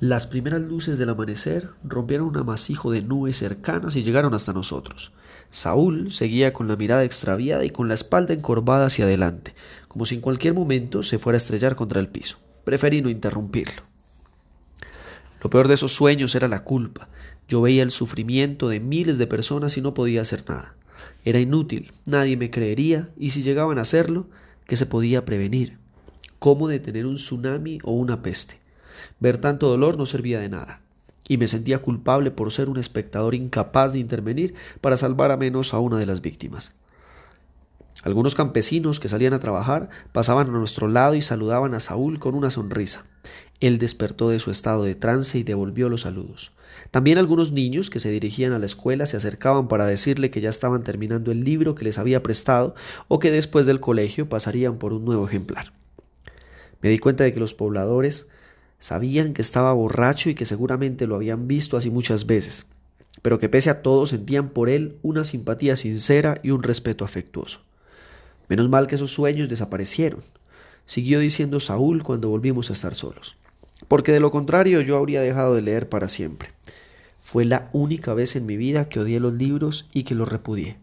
Las primeras luces del amanecer rompieron un amasijo de nubes cercanas y llegaron hasta nosotros. Saúl seguía con la mirada extraviada y con la espalda encorvada hacia adelante, como si en cualquier momento se fuera a estrellar contra el piso. Preferí no interrumpirlo. Lo peor de esos sueños era la culpa. Yo veía el sufrimiento de miles de personas y no podía hacer nada. Era inútil, nadie me creería, y si llegaban a hacerlo, ¿qué se podía prevenir? ¿Cómo detener un tsunami o una peste? Ver tanto dolor no servía de nada y me sentía culpable por ser un espectador incapaz de intervenir para salvar a menos a una de las víctimas. Algunos campesinos que salían a trabajar pasaban a nuestro lado y saludaban a Saúl con una sonrisa. Él despertó de su estado de trance y devolvió los saludos. También algunos niños que se dirigían a la escuela se acercaban para decirle que ya estaban terminando el libro que les había prestado o que después del colegio pasarían por un nuevo ejemplar. Me di cuenta de que los pobladores Sabían que estaba borracho y que seguramente lo habían visto así muchas veces, pero que pese a todo sentían por él una simpatía sincera y un respeto afectuoso. Menos mal que esos sueños desaparecieron, siguió diciendo Saúl cuando volvimos a estar solos, porque de lo contrario yo habría dejado de leer para siempre. Fue la única vez en mi vida que odié los libros y que los repudié.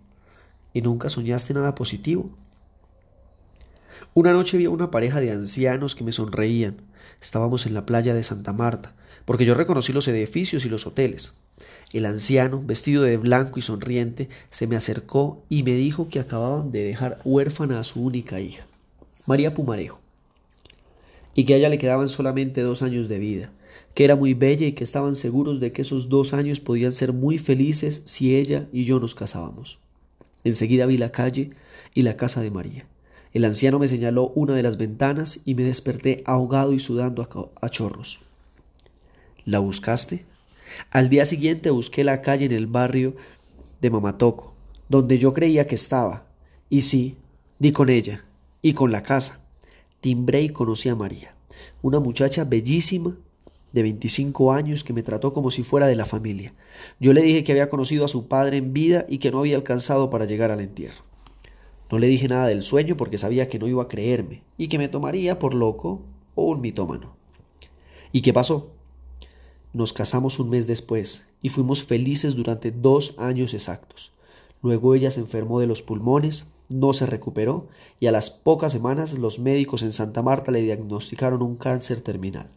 ¿Y nunca soñaste nada positivo? Una noche vi a una pareja de ancianos que me sonreían, Estábamos en la playa de Santa Marta, porque yo reconocí los edificios y los hoteles. El anciano, vestido de blanco y sonriente, se me acercó y me dijo que acababan de dejar huérfana a su única hija, María Pumarejo, y que a ella le quedaban solamente dos años de vida, que era muy bella y que estaban seguros de que esos dos años podían ser muy felices si ella y yo nos casábamos. Enseguida vi la calle y la casa de María. El anciano me señaló una de las ventanas y me desperté ahogado y sudando a, chorros. ¿La buscaste? Al día siguiente busqué la calle en el barrio de Mamatoco, donde yo creía que estaba. Y sí, di con ella, y con la casa. Timbré y conocí a María, una muchacha bellísima de 25 años que me trató como si fuera de la familia. Yo le dije que había conocido a su padre en vida y que no había alcanzado para llegar al entierro. No le dije nada del sueño porque sabía que no iba a creerme y que me tomaría por loco o un mitómano. ¿Y qué pasó? Nos casamos un mes después y fuimos felices durante dos años exactos. Luego ella se enfermó de los pulmones, no se recuperó y a las pocas semanas los médicos en Santa Marta le diagnosticaron un cáncer terminal.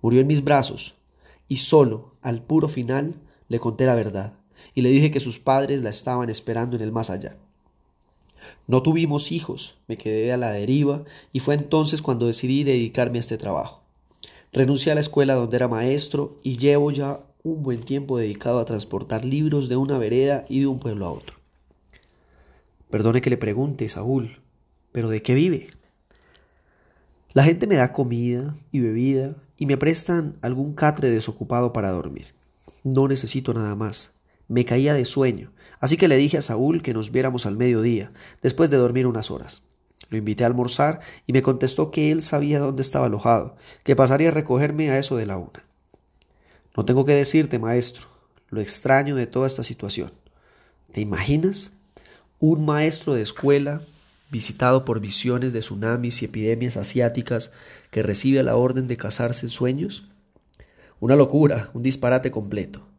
Murió en mis brazos y solo al puro final le conté la verdad y le dije que sus padres la estaban esperando en el más allá. No tuvimos hijos, me quedé a la deriva y fue entonces cuando decidí dedicarme a este trabajo. Renuncié a la escuela donde era maestro y llevo ya un buen tiempo dedicado a transportar libros de una vereda y de un pueblo a otro. Perdone que le pregunte, Saúl, pero ¿de qué vive? La gente me da comida y bebida y me prestan algún catre desocupado para dormir. No necesito nada más. Me caía de sueño, así que le dije a Saúl que nos viéramos al mediodía, después de dormir unas horas. Lo invité a almorzar y me contestó que él sabía dónde estaba alojado, que pasaría a recogerme a eso de la una. No tengo que decirte, maestro, lo extraño de toda esta situación. ¿Te imaginas? Un maestro de escuela, visitado por visiones de tsunamis y epidemias asiáticas, que recibe la orden de casarse en sueños. Una locura, un disparate completo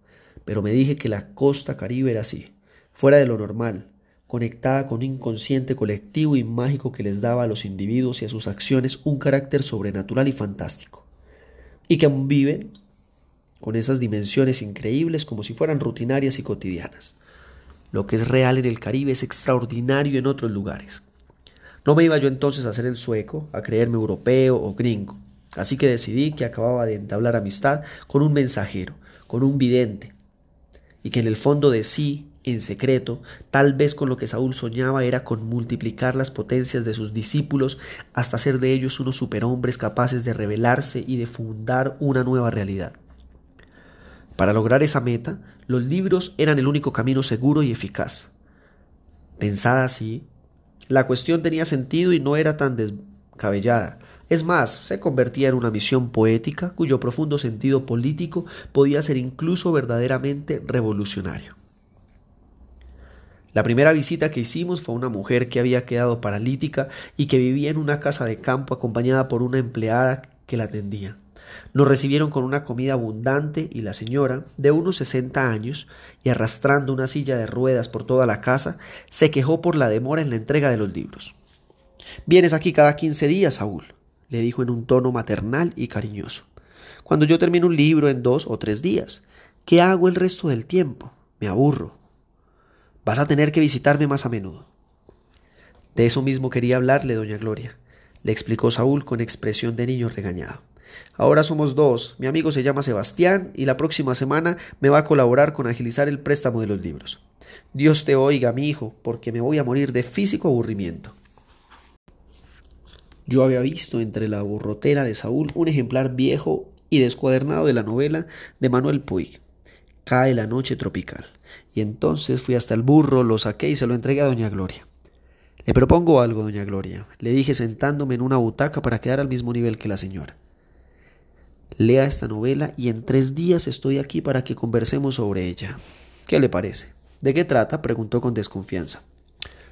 pero me dije que la costa caribe era así, fuera de lo normal, conectada con un inconsciente colectivo y mágico que les daba a los individuos y a sus acciones un carácter sobrenatural y fantástico, y que viven con esas dimensiones increíbles como si fueran rutinarias y cotidianas. Lo que es real en el Caribe es extraordinario en otros lugares. No me iba yo entonces a hacer el sueco, a creerme europeo o gringo, así que decidí que acababa de entablar amistad con un mensajero, con un vidente, y que en el fondo de sí, en secreto, tal vez con lo que Saúl soñaba era con multiplicar las potencias de sus discípulos hasta hacer de ellos unos superhombres capaces de revelarse y de fundar una nueva realidad. Para lograr esa meta, los libros eran el único camino seguro y eficaz. Pensada así, la cuestión tenía sentido y no era tan descabellada, es más, se convertía en una misión poética cuyo profundo sentido político podía ser incluso verdaderamente revolucionario. La primera visita que hicimos fue a una mujer que había quedado paralítica y que vivía en una casa de campo acompañada por una empleada que la atendía. Nos recibieron con una comida abundante y la señora, de unos sesenta años, y arrastrando una silla de ruedas por toda la casa, se quejó por la demora en la entrega de los libros. Vienes aquí cada quince días, Saúl, le dijo en un tono maternal y cariñoso. Cuando yo termino un libro en dos o tres días, ¿qué hago el resto del tiempo? Me aburro. Vas a tener que visitarme más a menudo. De eso mismo quería hablarle, doña Gloria, le explicó Saúl con expresión de niño regañado. Ahora somos dos, mi amigo se llama Sebastián y la próxima semana me va a colaborar con agilizar el préstamo de los libros. Dios te oiga, mi hijo, porque me voy a morir de físico aburrimiento. Yo había visto entre la burrotera de Saúl un ejemplar viejo y descuadernado de la novela de Manuel Puig, Cae la noche tropical, y entonces fui hasta el burro, lo saqué y se lo entregué a doña Gloria. Le propongo algo, doña Gloria, le dije sentándome en una butaca para quedar al mismo nivel que la señora. Lea esta novela y en tres días estoy aquí para que conversemos sobre ella. ¿Qué le parece? ¿De qué trata? preguntó con desconfianza.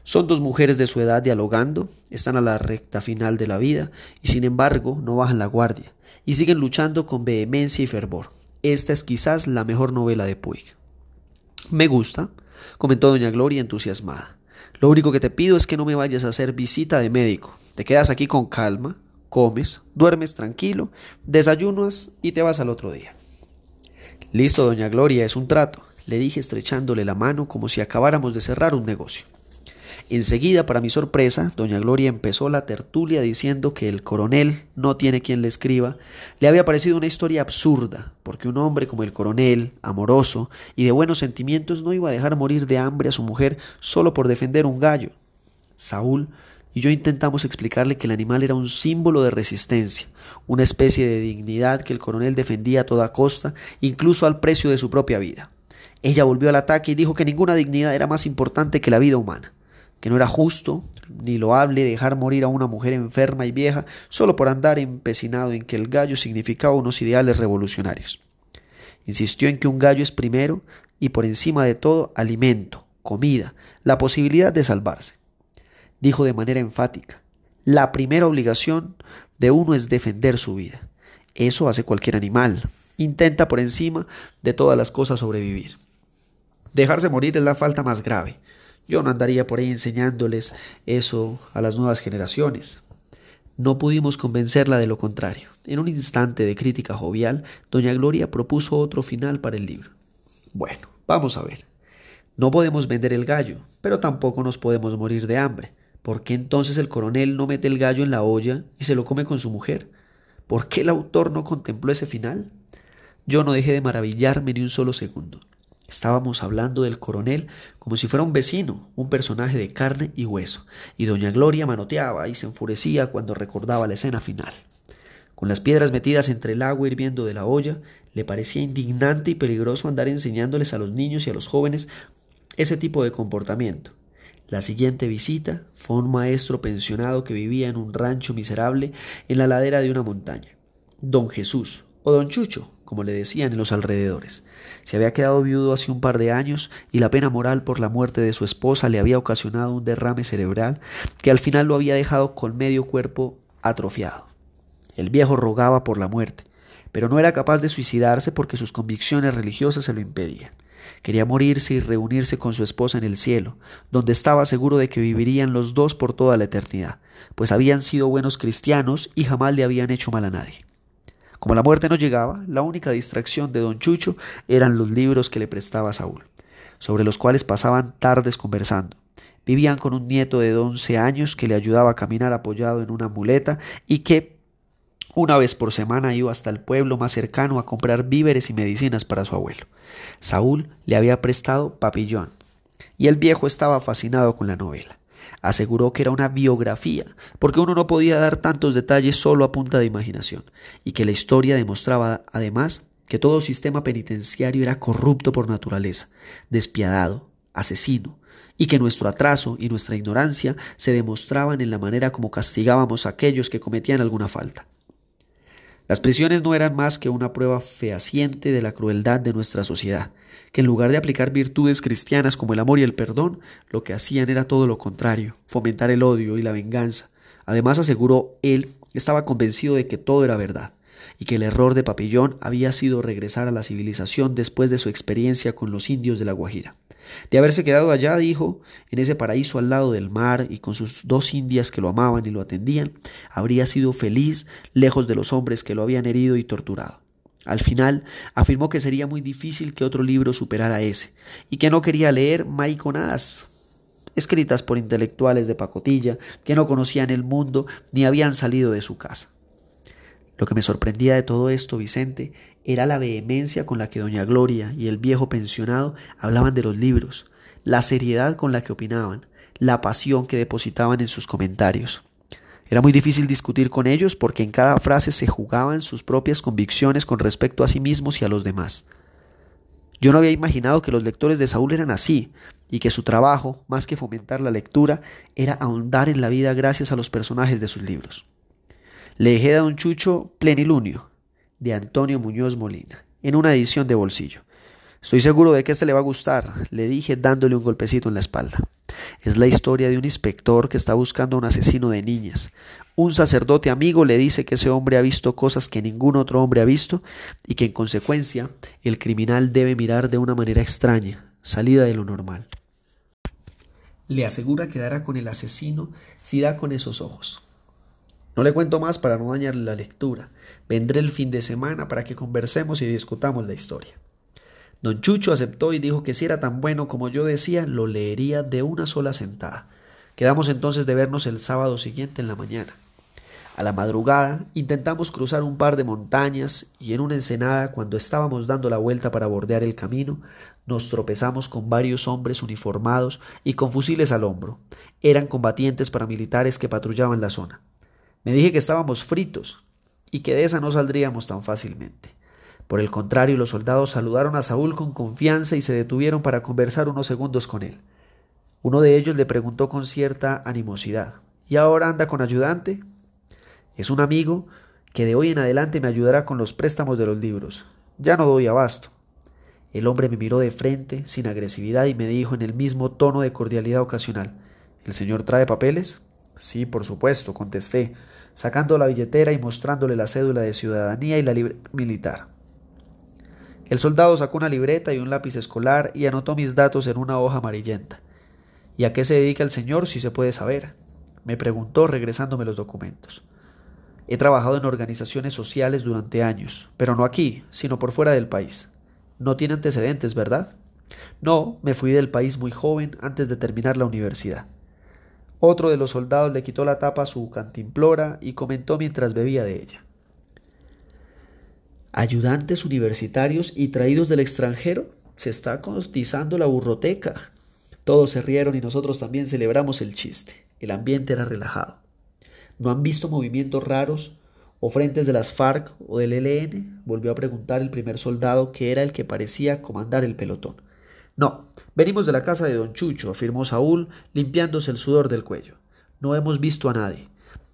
Son dos mujeres de su edad dialogando, están a la recta final de la vida y sin embargo no bajan la guardia y siguen luchando con vehemencia y fervor. Esta es quizás la mejor novela de Puig. Me gusta, comentó doña Gloria entusiasmada. Lo único que te pido es que no me vayas a hacer visita de médico. Te quedas aquí con calma, comes, duermes tranquilo, desayunas y te vas al otro día. Listo, doña Gloria, es un trato, le dije estrechándole la mano como si acabáramos de cerrar un negocio. Enseguida, para mi sorpresa, doña Gloria empezó la tertulia diciendo que el coronel no tiene quien le escriba. Le había parecido una historia absurda, porque un hombre como el coronel, amoroso y de buenos sentimientos, no iba a dejar morir de hambre a su mujer solo por defender un gallo. Saúl y yo intentamos explicarle que el animal era un símbolo de resistencia, una especie de dignidad que el coronel defendía a toda costa, incluso al precio de su propia vida. Ella volvió al ataque y dijo que ninguna dignidad era más importante que la vida humana que no era justo ni loable dejar morir a una mujer enferma y vieja solo por andar empecinado en que el gallo significaba unos ideales revolucionarios. Insistió en que un gallo es primero y por encima de todo alimento, comida, la posibilidad de salvarse. Dijo de manera enfática, la primera obligación de uno es defender su vida. Eso hace cualquier animal. Intenta por encima de todas las cosas sobrevivir. Dejarse morir es la falta más grave. Yo no andaría por ahí enseñándoles eso a las nuevas generaciones. No pudimos convencerla de lo contrario. En un instante de crítica jovial, doña Gloria propuso otro final para el libro. Bueno, vamos a ver. No podemos vender el gallo, pero tampoco nos podemos morir de hambre. ¿Por qué entonces el coronel no mete el gallo en la olla y se lo come con su mujer? ¿Por qué el autor no contempló ese final? Yo no dejé de maravillarme ni un solo segundo. Estábamos hablando del coronel como si fuera un vecino, un personaje de carne y hueso, y doña Gloria manoteaba y se enfurecía cuando recordaba la escena final. Con las piedras metidas entre el agua hirviendo de la olla, le parecía indignante y peligroso andar enseñándoles a los niños y a los jóvenes ese tipo de comportamiento. La siguiente visita fue un maestro pensionado que vivía en un rancho miserable en la ladera de una montaña. Don Jesús, o Don Chucho, como le decían en los alrededores. Se había quedado viudo hace un par de años y la pena moral por la muerte de su esposa le había ocasionado un derrame cerebral que al final lo había dejado con medio cuerpo atrofiado. El viejo rogaba por la muerte, pero no era capaz de suicidarse porque sus convicciones religiosas se lo impedían. Quería morirse y reunirse con su esposa en el cielo, donde estaba seguro de que vivirían los dos por toda la eternidad, pues habían sido buenos cristianos y jamás le habían hecho mal a nadie. Como la muerte no llegaba, la única distracción de don Chucho eran los libros que le prestaba Saúl, sobre los cuales pasaban tardes conversando. Vivían con un nieto de once años que le ayudaba a caminar apoyado en una muleta y que una vez por semana iba hasta el pueblo más cercano a comprar víveres y medicinas para su abuelo. Saúl le había prestado Papillón, y el viejo estaba fascinado con la novela. Aseguró que era una biografía, porque uno no podía dar tantos detalles solo a punta de imaginación, y que la historia demostraba además que todo sistema penitenciario era corrupto por naturaleza, despiadado, asesino, y que nuestro atraso y nuestra ignorancia se demostraban en la manera como castigábamos a aquellos que cometían alguna falta. Las prisiones no eran más que una prueba fehaciente de la crueldad de nuestra sociedad, que en lugar de aplicar virtudes cristianas como el amor y el perdón, lo que hacían era todo lo contrario, fomentar el odio y la venganza. Además aseguró él, estaba convencido de que todo era verdad, y que el error de Papillón había sido regresar a la civilización después de su experiencia con los indios de la Guajira. De haberse quedado allá, dijo, en ese paraíso al lado del mar y con sus dos indias que lo amaban y lo atendían, habría sido feliz lejos de los hombres que lo habían herido y torturado. Al final afirmó que sería muy difícil que otro libro superara ese, y que no quería leer mariconadas escritas por intelectuales de pacotilla que no conocían el mundo ni habían salido de su casa. Lo que me sorprendía de todo esto, Vicente, era la vehemencia con la que doña Gloria y el viejo pensionado hablaban de los libros, la seriedad con la que opinaban, la pasión que depositaban en sus comentarios. Era muy difícil discutir con ellos porque en cada frase se jugaban sus propias convicciones con respecto a sí mismos y a los demás. Yo no había imaginado que los lectores de Saúl eran así, y que su trabajo, más que fomentar la lectura, era ahondar en la vida gracias a los personajes de sus libros. Le dejé a don Chucho Plenilunio, de Antonio Muñoz Molina, en una edición de bolsillo. Estoy seguro de que este le va a gustar, le dije dándole un golpecito en la espalda. Es la historia de un inspector que está buscando a un asesino de niñas. Un sacerdote amigo le dice que ese hombre ha visto cosas que ningún otro hombre ha visto y que en consecuencia el criminal debe mirar de una manera extraña, salida de lo normal. Le asegura que dará con el asesino si da con esos ojos. No le cuento más para no dañarle la lectura. Vendré el fin de semana para que conversemos y discutamos la historia. Don Chucho aceptó y dijo que si era tan bueno como yo decía, lo leería de una sola sentada. Quedamos entonces de vernos el sábado siguiente en la mañana. A la madrugada intentamos cruzar un par de montañas y en una ensenada, cuando estábamos dando la vuelta para bordear el camino, nos tropezamos con varios hombres uniformados y con fusiles al hombro. Eran combatientes paramilitares que patrullaban la zona. Me dije que estábamos fritos y que de esa no saldríamos tan fácilmente. Por el contrario, los soldados saludaron a Saúl con confianza y se detuvieron para conversar unos segundos con él. Uno de ellos le preguntó con cierta animosidad ¿Y ahora anda con ayudante? Es un amigo que de hoy en adelante me ayudará con los préstamos de los libros. Ya no doy abasto. El hombre me miró de frente, sin agresividad, y me dijo en el mismo tono de cordialidad ocasional ¿El señor trae papeles? Sí, por supuesto, contesté, sacando la billetera y mostrándole la cédula de ciudadanía y la militar. El soldado sacó una libreta y un lápiz escolar y anotó mis datos en una hoja amarillenta. ¿Y a qué se dedica el señor, si se puede saber? me preguntó regresándome los documentos. He trabajado en organizaciones sociales durante años, pero no aquí, sino por fuera del país. No tiene antecedentes, ¿verdad? No, me fui del país muy joven antes de terminar la universidad. Otro de los soldados le quitó la tapa a su cantimplora y comentó mientras bebía de ella ayudantes universitarios y traídos del extranjero. Se está cotizando la burroteca. Todos se rieron y nosotros también celebramos el chiste. El ambiente era relajado. ¿No han visto movimientos raros o frentes de las FARC o del ELN? volvió a preguntar el primer soldado que era el que parecía comandar el pelotón. No, venimos de la casa de don Chucho, afirmó Saúl, limpiándose el sudor del cuello. No hemos visto a nadie.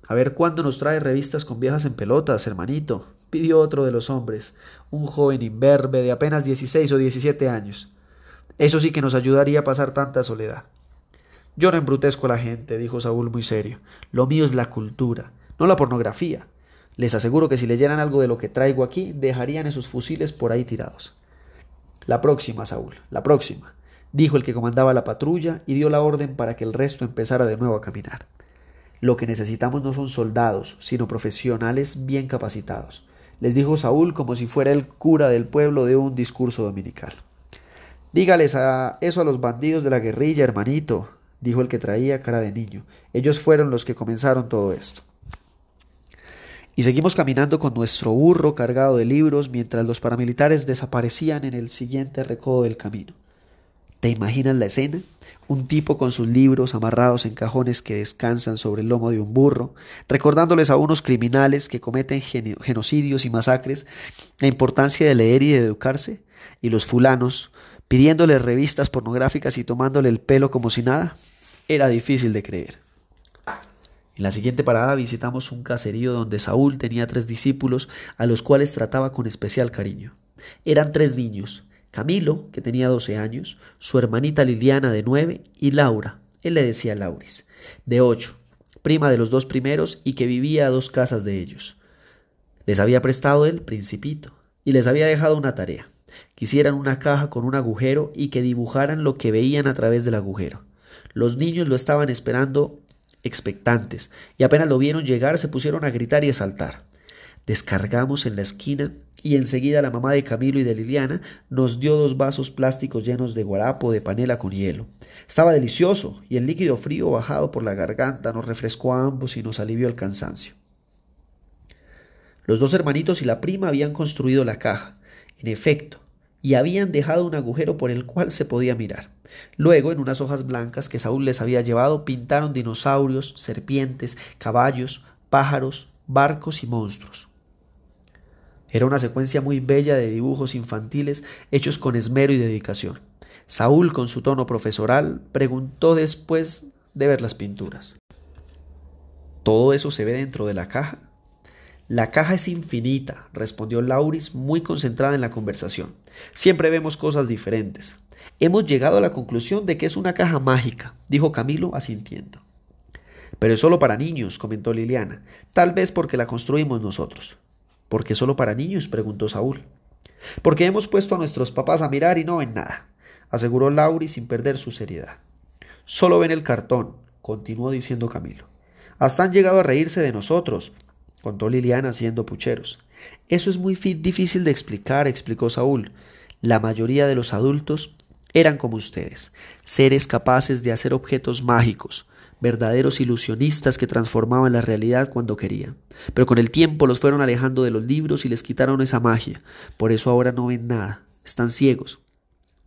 A ver cuándo nos trae revistas con viejas en pelotas, hermanito, pidió otro de los hombres, un joven imberbe de apenas dieciséis o diecisiete años. Eso sí que nos ayudaría a pasar tanta soledad. Yo no embrutezco a la gente, dijo Saúl muy serio. Lo mío es la cultura, no la pornografía. Les aseguro que si leyeran algo de lo que traigo aquí, dejarían esos fusiles por ahí tirados. La próxima, Saúl, la próxima, dijo el que comandaba la patrulla y dio la orden para que el resto empezara de nuevo a caminar. Lo que necesitamos no son soldados, sino profesionales bien capacitados, les dijo Saúl como si fuera el cura del pueblo de un discurso dominical. Dígales a eso a los bandidos de la guerrilla, hermanito, dijo el que traía cara de niño. Ellos fueron los que comenzaron todo esto. Y seguimos caminando con nuestro burro cargado de libros mientras los paramilitares desaparecían en el siguiente recodo del camino. ¿Te imaginas la escena? Un tipo con sus libros amarrados en cajones que descansan sobre el lomo de un burro, recordándoles a unos criminales que cometen genocidios y masacres la importancia de leer y de educarse, y los fulanos pidiéndole revistas pornográficas y tomándole el pelo como si nada. Era difícil de creer. En la siguiente parada visitamos un caserío donde Saúl tenía tres discípulos a los cuales trataba con especial cariño. Eran tres niños, Camilo, que tenía doce años, su hermanita Liliana de nueve y Laura, él le decía Lauris, de ocho, prima de los dos primeros y que vivía a dos casas de ellos. Les había prestado el principito y les había dejado una tarea. Quisieran una caja con un agujero y que dibujaran lo que veían a través del agujero. Los niños lo estaban esperando expectantes, y apenas lo vieron llegar se pusieron a gritar y a saltar. Descargamos en la esquina y enseguida la mamá de Camilo y de Liliana nos dio dos vasos plásticos llenos de guarapo de panela con hielo. Estaba delicioso y el líquido frío bajado por la garganta nos refrescó a ambos y nos alivió el cansancio. Los dos hermanitos y la prima habían construido la caja, en efecto, y habían dejado un agujero por el cual se podía mirar. Luego, en unas hojas blancas que Saúl les había llevado, pintaron dinosaurios, serpientes, caballos, pájaros, barcos y monstruos. Era una secuencia muy bella de dibujos infantiles hechos con esmero y dedicación. Saúl, con su tono profesoral, preguntó después de ver las pinturas. ¿Todo eso se ve dentro de la caja? La caja es infinita, respondió Lauris, muy concentrada en la conversación. Siempre vemos cosas diferentes. Hemos llegado a la conclusión de que es una caja mágica, dijo Camilo asintiendo. Pero es solo para niños, comentó Liliana, tal vez porque la construimos nosotros. ¿Por qué solo para niños? preguntó Saúl. Porque hemos puesto a nuestros papás a mirar y no ven nada, aseguró Lauri sin perder su seriedad. Solo ven el cartón, continuó diciendo Camilo. Hasta han llegado a reírse de nosotros, contó Liliana haciendo pucheros. Eso es muy difícil de explicar, explicó Saúl. La mayoría de los adultos eran como ustedes, seres capaces de hacer objetos mágicos, verdaderos ilusionistas que transformaban la realidad cuando querían. Pero con el tiempo los fueron alejando de los libros y les quitaron esa magia. Por eso ahora no ven nada, están ciegos.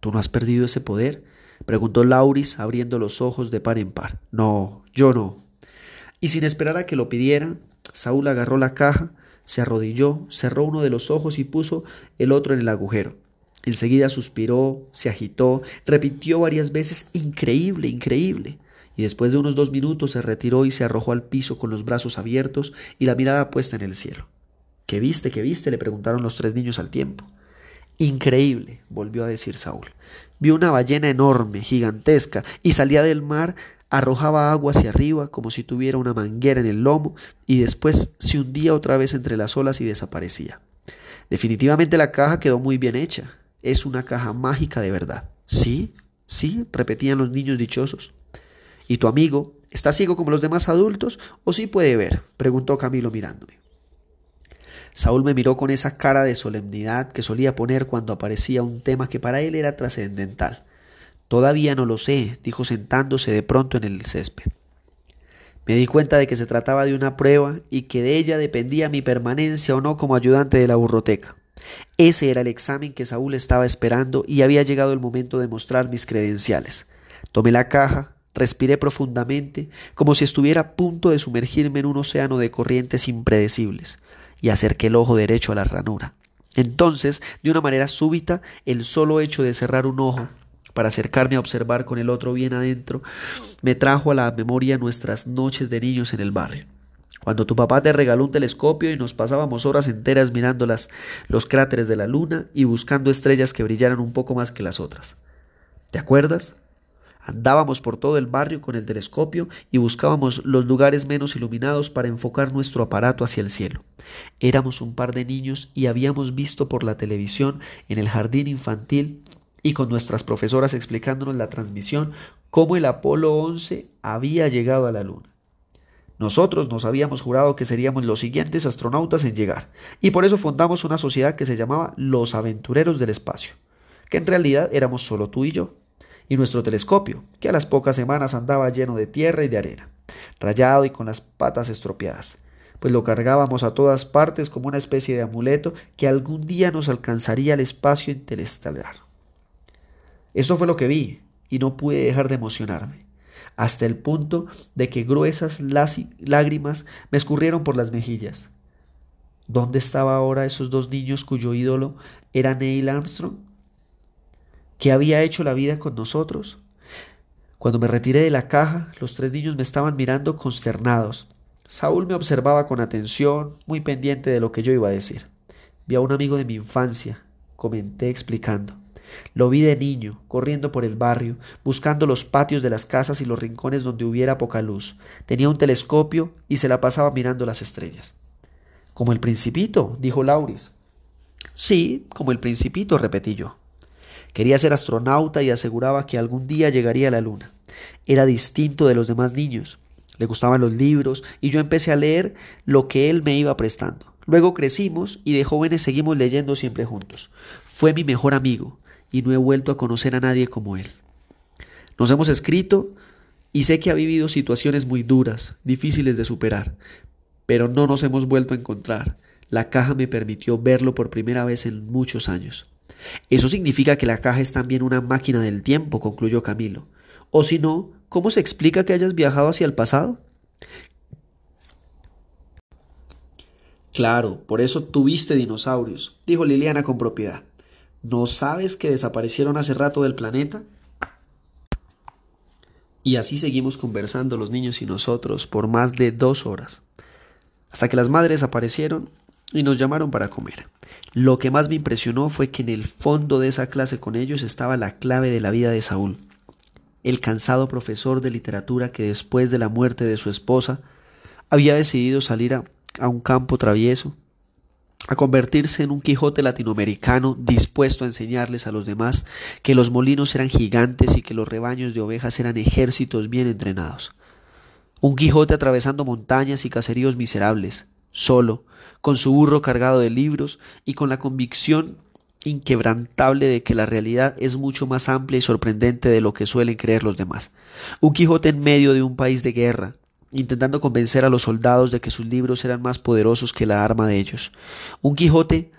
¿Tú no has perdido ese poder? preguntó Lauris abriendo los ojos de par en par. No, yo no. Y sin esperar a que lo pidieran, Saúl agarró la caja, se arrodilló, cerró uno de los ojos y puso el otro en el agujero. Enseguida suspiró, se agitó, repitió varias veces increíble, increíble y después de unos dos minutos se retiró y se arrojó al piso con los brazos abiertos y la mirada puesta en el cielo. ¿Qué viste? ¿Qué viste? le preguntaron los tres niños al tiempo. Increíble, volvió a decir Saúl. Vi una ballena enorme, gigantesca, y salía del mar, arrojaba agua hacia arriba como si tuviera una manguera en el lomo, y después se hundía otra vez entre las olas y desaparecía. Definitivamente la caja quedó muy bien hecha. Es una caja mágica de verdad. ¿Sí? ¿Sí? repetían los niños dichosos. ¿Y tu amigo está ciego como los demás adultos o sí puede ver? preguntó Camilo mirándome. Saúl me miró con esa cara de solemnidad que solía poner cuando aparecía un tema que para él era trascendental. Todavía no lo sé, dijo sentándose de pronto en el césped. Me di cuenta de que se trataba de una prueba y que de ella dependía mi permanencia o no como ayudante de la burroteca. Ese era el examen que Saúl estaba esperando y había llegado el momento de mostrar mis credenciales. Tomé la caja, Respiré profundamente, como si estuviera a punto de sumergirme en un océano de corrientes impredecibles, y acerqué el ojo derecho a la ranura. Entonces, de una manera súbita, el solo hecho de cerrar un ojo para acercarme a observar con el otro bien adentro, me trajo a la memoria nuestras noches de niños en el barrio. Cuando tu papá te regaló un telescopio y nos pasábamos horas enteras mirando las, los cráteres de la luna y buscando estrellas que brillaran un poco más que las otras. ¿Te acuerdas? Andábamos por todo el barrio con el telescopio y buscábamos los lugares menos iluminados para enfocar nuestro aparato hacia el cielo. Éramos un par de niños y habíamos visto por la televisión en el jardín infantil y con nuestras profesoras explicándonos la transmisión cómo el Apolo 11 había llegado a la Luna. Nosotros nos habíamos jurado que seríamos los siguientes astronautas en llegar, y por eso fundamos una sociedad que se llamaba Los Aventureros del Espacio, que en realidad éramos solo tú y yo y nuestro telescopio, que a las pocas semanas andaba lleno de tierra y de arena, rayado y con las patas estropeadas, pues lo cargábamos a todas partes como una especie de amuleto que algún día nos alcanzaría al espacio interestelar. Eso fue lo que vi, y no pude dejar de emocionarme, hasta el punto de que gruesas lágrimas me escurrieron por las mejillas. ¿Dónde estaba ahora esos dos niños cuyo ídolo era Neil Armstrong? ¿Qué había hecho la vida con nosotros? Cuando me retiré de la caja, los tres niños me estaban mirando consternados. Saúl me observaba con atención, muy pendiente de lo que yo iba a decir. Vi a un amigo de mi infancia, comenté explicando. Lo vi de niño, corriendo por el barrio, buscando los patios de las casas y los rincones donde hubiera poca luz. Tenía un telescopio y se la pasaba mirando las estrellas. Como el principito, dijo Lauris. Sí, como el principito, repetí yo. Quería ser astronauta y aseguraba que algún día llegaría a la luna. Era distinto de los demás niños. Le gustaban los libros y yo empecé a leer lo que él me iba prestando. Luego crecimos y de jóvenes seguimos leyendo siempre juntos. Fue mi mejor amigo y no he vuelto a conocer a nadie como él. Nos hemos escrito y sé que ha vivido situaciones muy duras, difíciles de superar, pero no nos hemos vuelto a encontrar. La caja me permitió verlo por primera vez en muchos años. Eso significa que la caja es también una máquina del tiempo, concluyó Camilo. O si no, ¿cómo se explica que hayas viajado hacia el pasado? Claro, por eso tuviste dinosaurios, dijo Liliana con propiedad. ¿No sabes que desaparecieron hace rato del planeta? Y así seguimos conversando los niños y nosotros por más de dos horas, hasta que las madres aparecieron y nos llamaron para comer. Lo que más me impresionó fue que en el fondo de esa clase con ellos estaba la clave de la vida de Saúl, el cansado profesor de literatura que después de la muerte de su esposa había decidido salir a, a un campo travieso a convertirse en un Quijote latinoamericano dispuesto a enseñarles a los demás que los molinos eran gigantes y que los rebaños de ovejas eran ejércitos bien entrenados. Un Quijote atravesando montañas y caseríos miserables, solo, con su burro cargado de libros y con la convicción inquebrantable de que la realidad es mucho más amplia y sorprendente de lo que suelen creer los demás. Un Quijote en medio de un país de guerra, intentando convencer a los soldados de que sus libros eran más poderosos que la arma de ellos. Un Quijote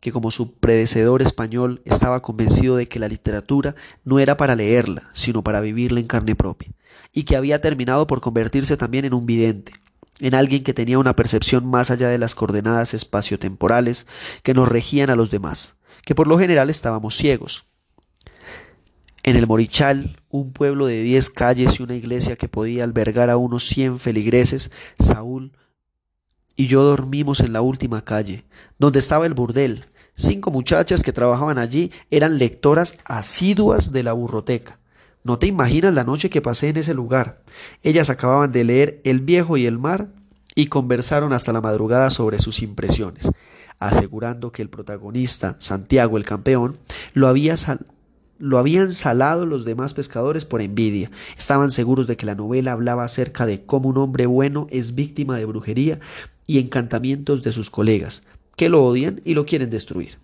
que como su predecedor español estaba convencido de que la literatura no era para leerla, sino para vivirla en carne propia, y que había terminado por convertirse también en un vidente, en alguien que tenía una percepción más allá de las coordenadas espaciotemporales que nos regían a los demás, que por lo general estábamos ciegos. En el Morichal, un pueblo de diez calles y una iglesia que podía albergar a unos cien feligreses, Saúl y yo dormimos en la última calle, donde estaba el burdel. Cinco muchachas que trabajaban allí eran lectoras asiduas de la burroteca. No te imaginas la noche que pasé en ese lugar. Ellas acababan de leer El viejo y el mar y conversaron hasta la madrugada sobre sus impresiones, asegurando que el protagonista, Santiago el campeón, lo había lo habían salado los demás pescadores por envidia. Estaban seguros de que la novela hablaba acerca de cómo un hombre bueno es víctima de brujería y encantamientos de sus colegas, que lo odian y lo quieren destruir.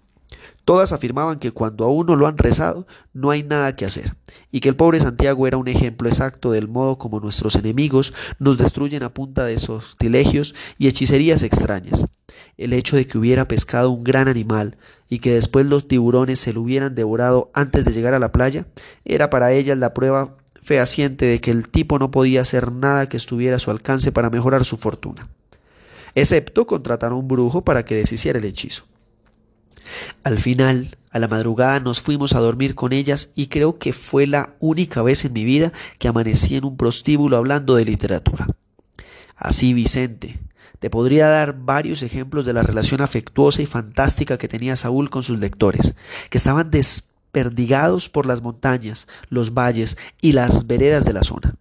Todas afirmaban que cuando a uno lo han rezado, no hay nada que hacer, y que el pobre Santiago era un ejemplo exacto del modo como nuestros enemigos nos destruyen a punta de sortilegios y hechicerías extrañas. El hecho de que hubiera pescado un gran animal y que después los tiburones se lo hubieran devorado antes de llegar a la playa, era para ellas la prueba fehaciente de que el tipo no podía hacer nada que estuviera a su alcance para mejorar su fortuna, excepto contratar a un brujo para que deshiciera el hechizo. Al final, a la madrugada nos fuimos a dormir con ellas y creo que fue la única vez en mi vida que amanecí en un prostíbulo hablando de literatura. Así, Vicente, te podría dar varios ejemplos de la relación afectuosa y fantástica que tenía Saúl con sus lectores, que estaban desperdigados por las montañas, los valles y las veredas de la zona.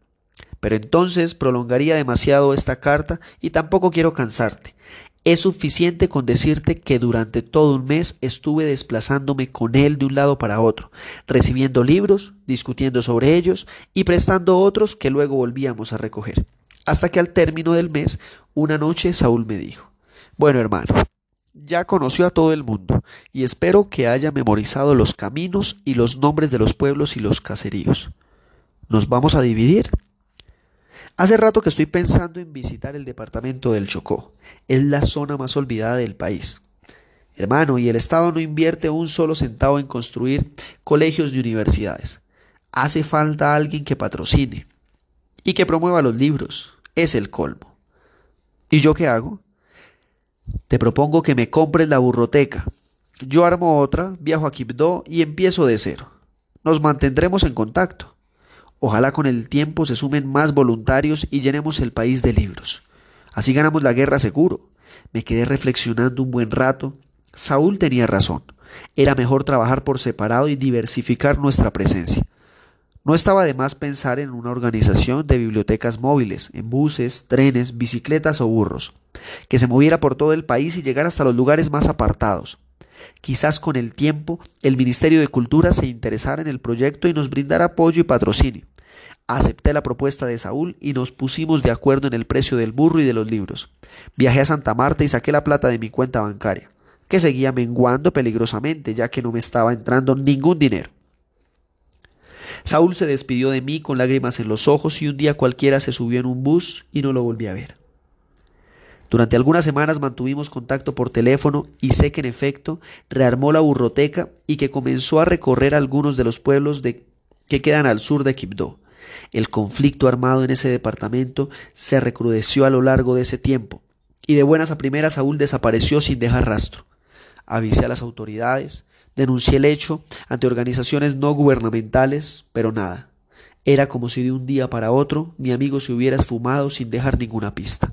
Pero entonces prolongaría demasiado esta carta y tampoco quiero cansarte. Es suficiente con decirte que durante todo un mes estuve desplazándome con él de un lado para otro, recibiendo libros, discutiendo sobre ellos y prestando otros que luego volvíamos a recoger. Hasta que al término del mes, una noche Saúl me dijo, bueno hermano, ya conoció a todo el mundo y espero que haya memorizado los caminos y los nombres de los pueblos y los caseríos. ¿Nos vamos a dividir? Hace rato que estoy pensando en visitar el departamento del Chocó. Es la zona más olvidada del país. Hermano, y el Estado no invierte un solo centavo en construir colegios ni universidades. Hace falta alguien que patrocine y que promueva los libros. Es el colmo. ¿Y yo qué hago? Te propongo que me compres la burroteca. Yo armo otra, viajo a Quibdó y empiezo de cero. Nos mantendremos en contacto. Ojalá con el tiempo se sumen más voluntarios y llenemos el país de libros. Así ganamos la guerra seguro. Me quedé reflexionando un buen rato. Saúl tenía razón. Era mejor trabajar por separado y diversificar nuestra presencia. No estaba de más pensar en una organización de bibliotecas móviles, en buses, trenes, bicicletas o burros, que se moviera por todo el país y llegara hasta los lugares más apartados. Quizás con el tiempo el Ministerio de Cultura se interesara en el proyecto y nos brindara apoyo y patrocinio. Acepté la propuesta de Saúl y nos pusimos de acuerdo en el precio del burro y de los libros. Viajé a Santa Marta y saqué la plata de mi cuenta bancaria, que seguía menguando peligrosamente ya que no me estaba entrando ningún dinero. Saúl se despidió de mí con lágrimas en los ojos y un día cualquiera se subió en un bus y no lo volví a ver. Durante algunas semanas mantuvimos contacto por teléfono y sé que en efecto rearmó la burroteca y que comenzó a recorrer algunos de los pueblos de, que quedan al sur de Quibdó. El conflicto armado en ese departamento se recrudeció a lo largo de ese tiempo, y de buenas a primeras Saúl desapareció sin dejar rastro. Avisé a las autoridades, denuncié el hecho ante organizaciones no gubernamentales, pero nada. Era como si de un día para otro mi amigo se hubiera esfumado sin dejar ninguna pista.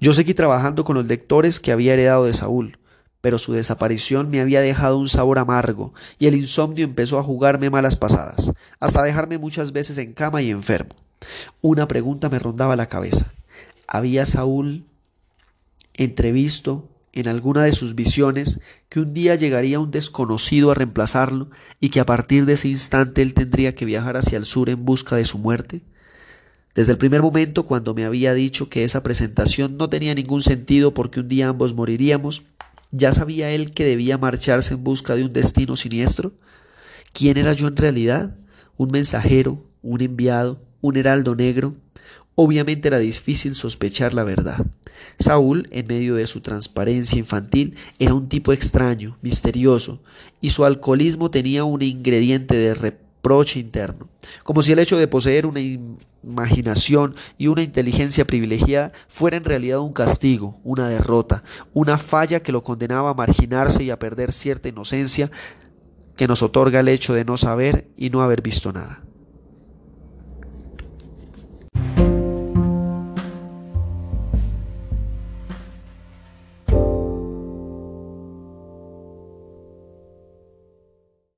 Yo seguí trabajando con los lectores que había heredado de Saúl, pero su desaparición me había dejado un sabor amargo y el insomnio empezó a jugarme malas pasadas, hasta dejarme muchas veces en cama y enfermo. Una pregunta me rondaba la cabeza. ¿Había Saúl entrevisto en alguna de sus visiones que un día llegaría un desconocido a reemplazarlo y que a partir de ese instante él tendría que viajar hacia el sur en busca de su muerte? Desde el primer momento, cuando me había dicho que esa presentación no tenía ningún sentido porque un día ambos moriríamos, ¿Ya sabía él que debía marcharse en busca de un destino siniestro? ¿Quién era yo en realidad? ¿Un mensajero? ¿Un enviado? ¿Un heraldo negro? Obviamente era difícil sospechar la verdad. Saúl, en medio de su transparencia infantil, era un tipo extraño, misterioso, y su alcoholismo tenía un ingrediente de reproche interno, como si el hecho de poseer una imaginación y una inteligencia privilegiada fuera en realidad un castigo, una derrota, una falla que lo condenaba a marginarse y a perder cierta inocencia que nos otorga el hecho de no saber y no haber visto nada.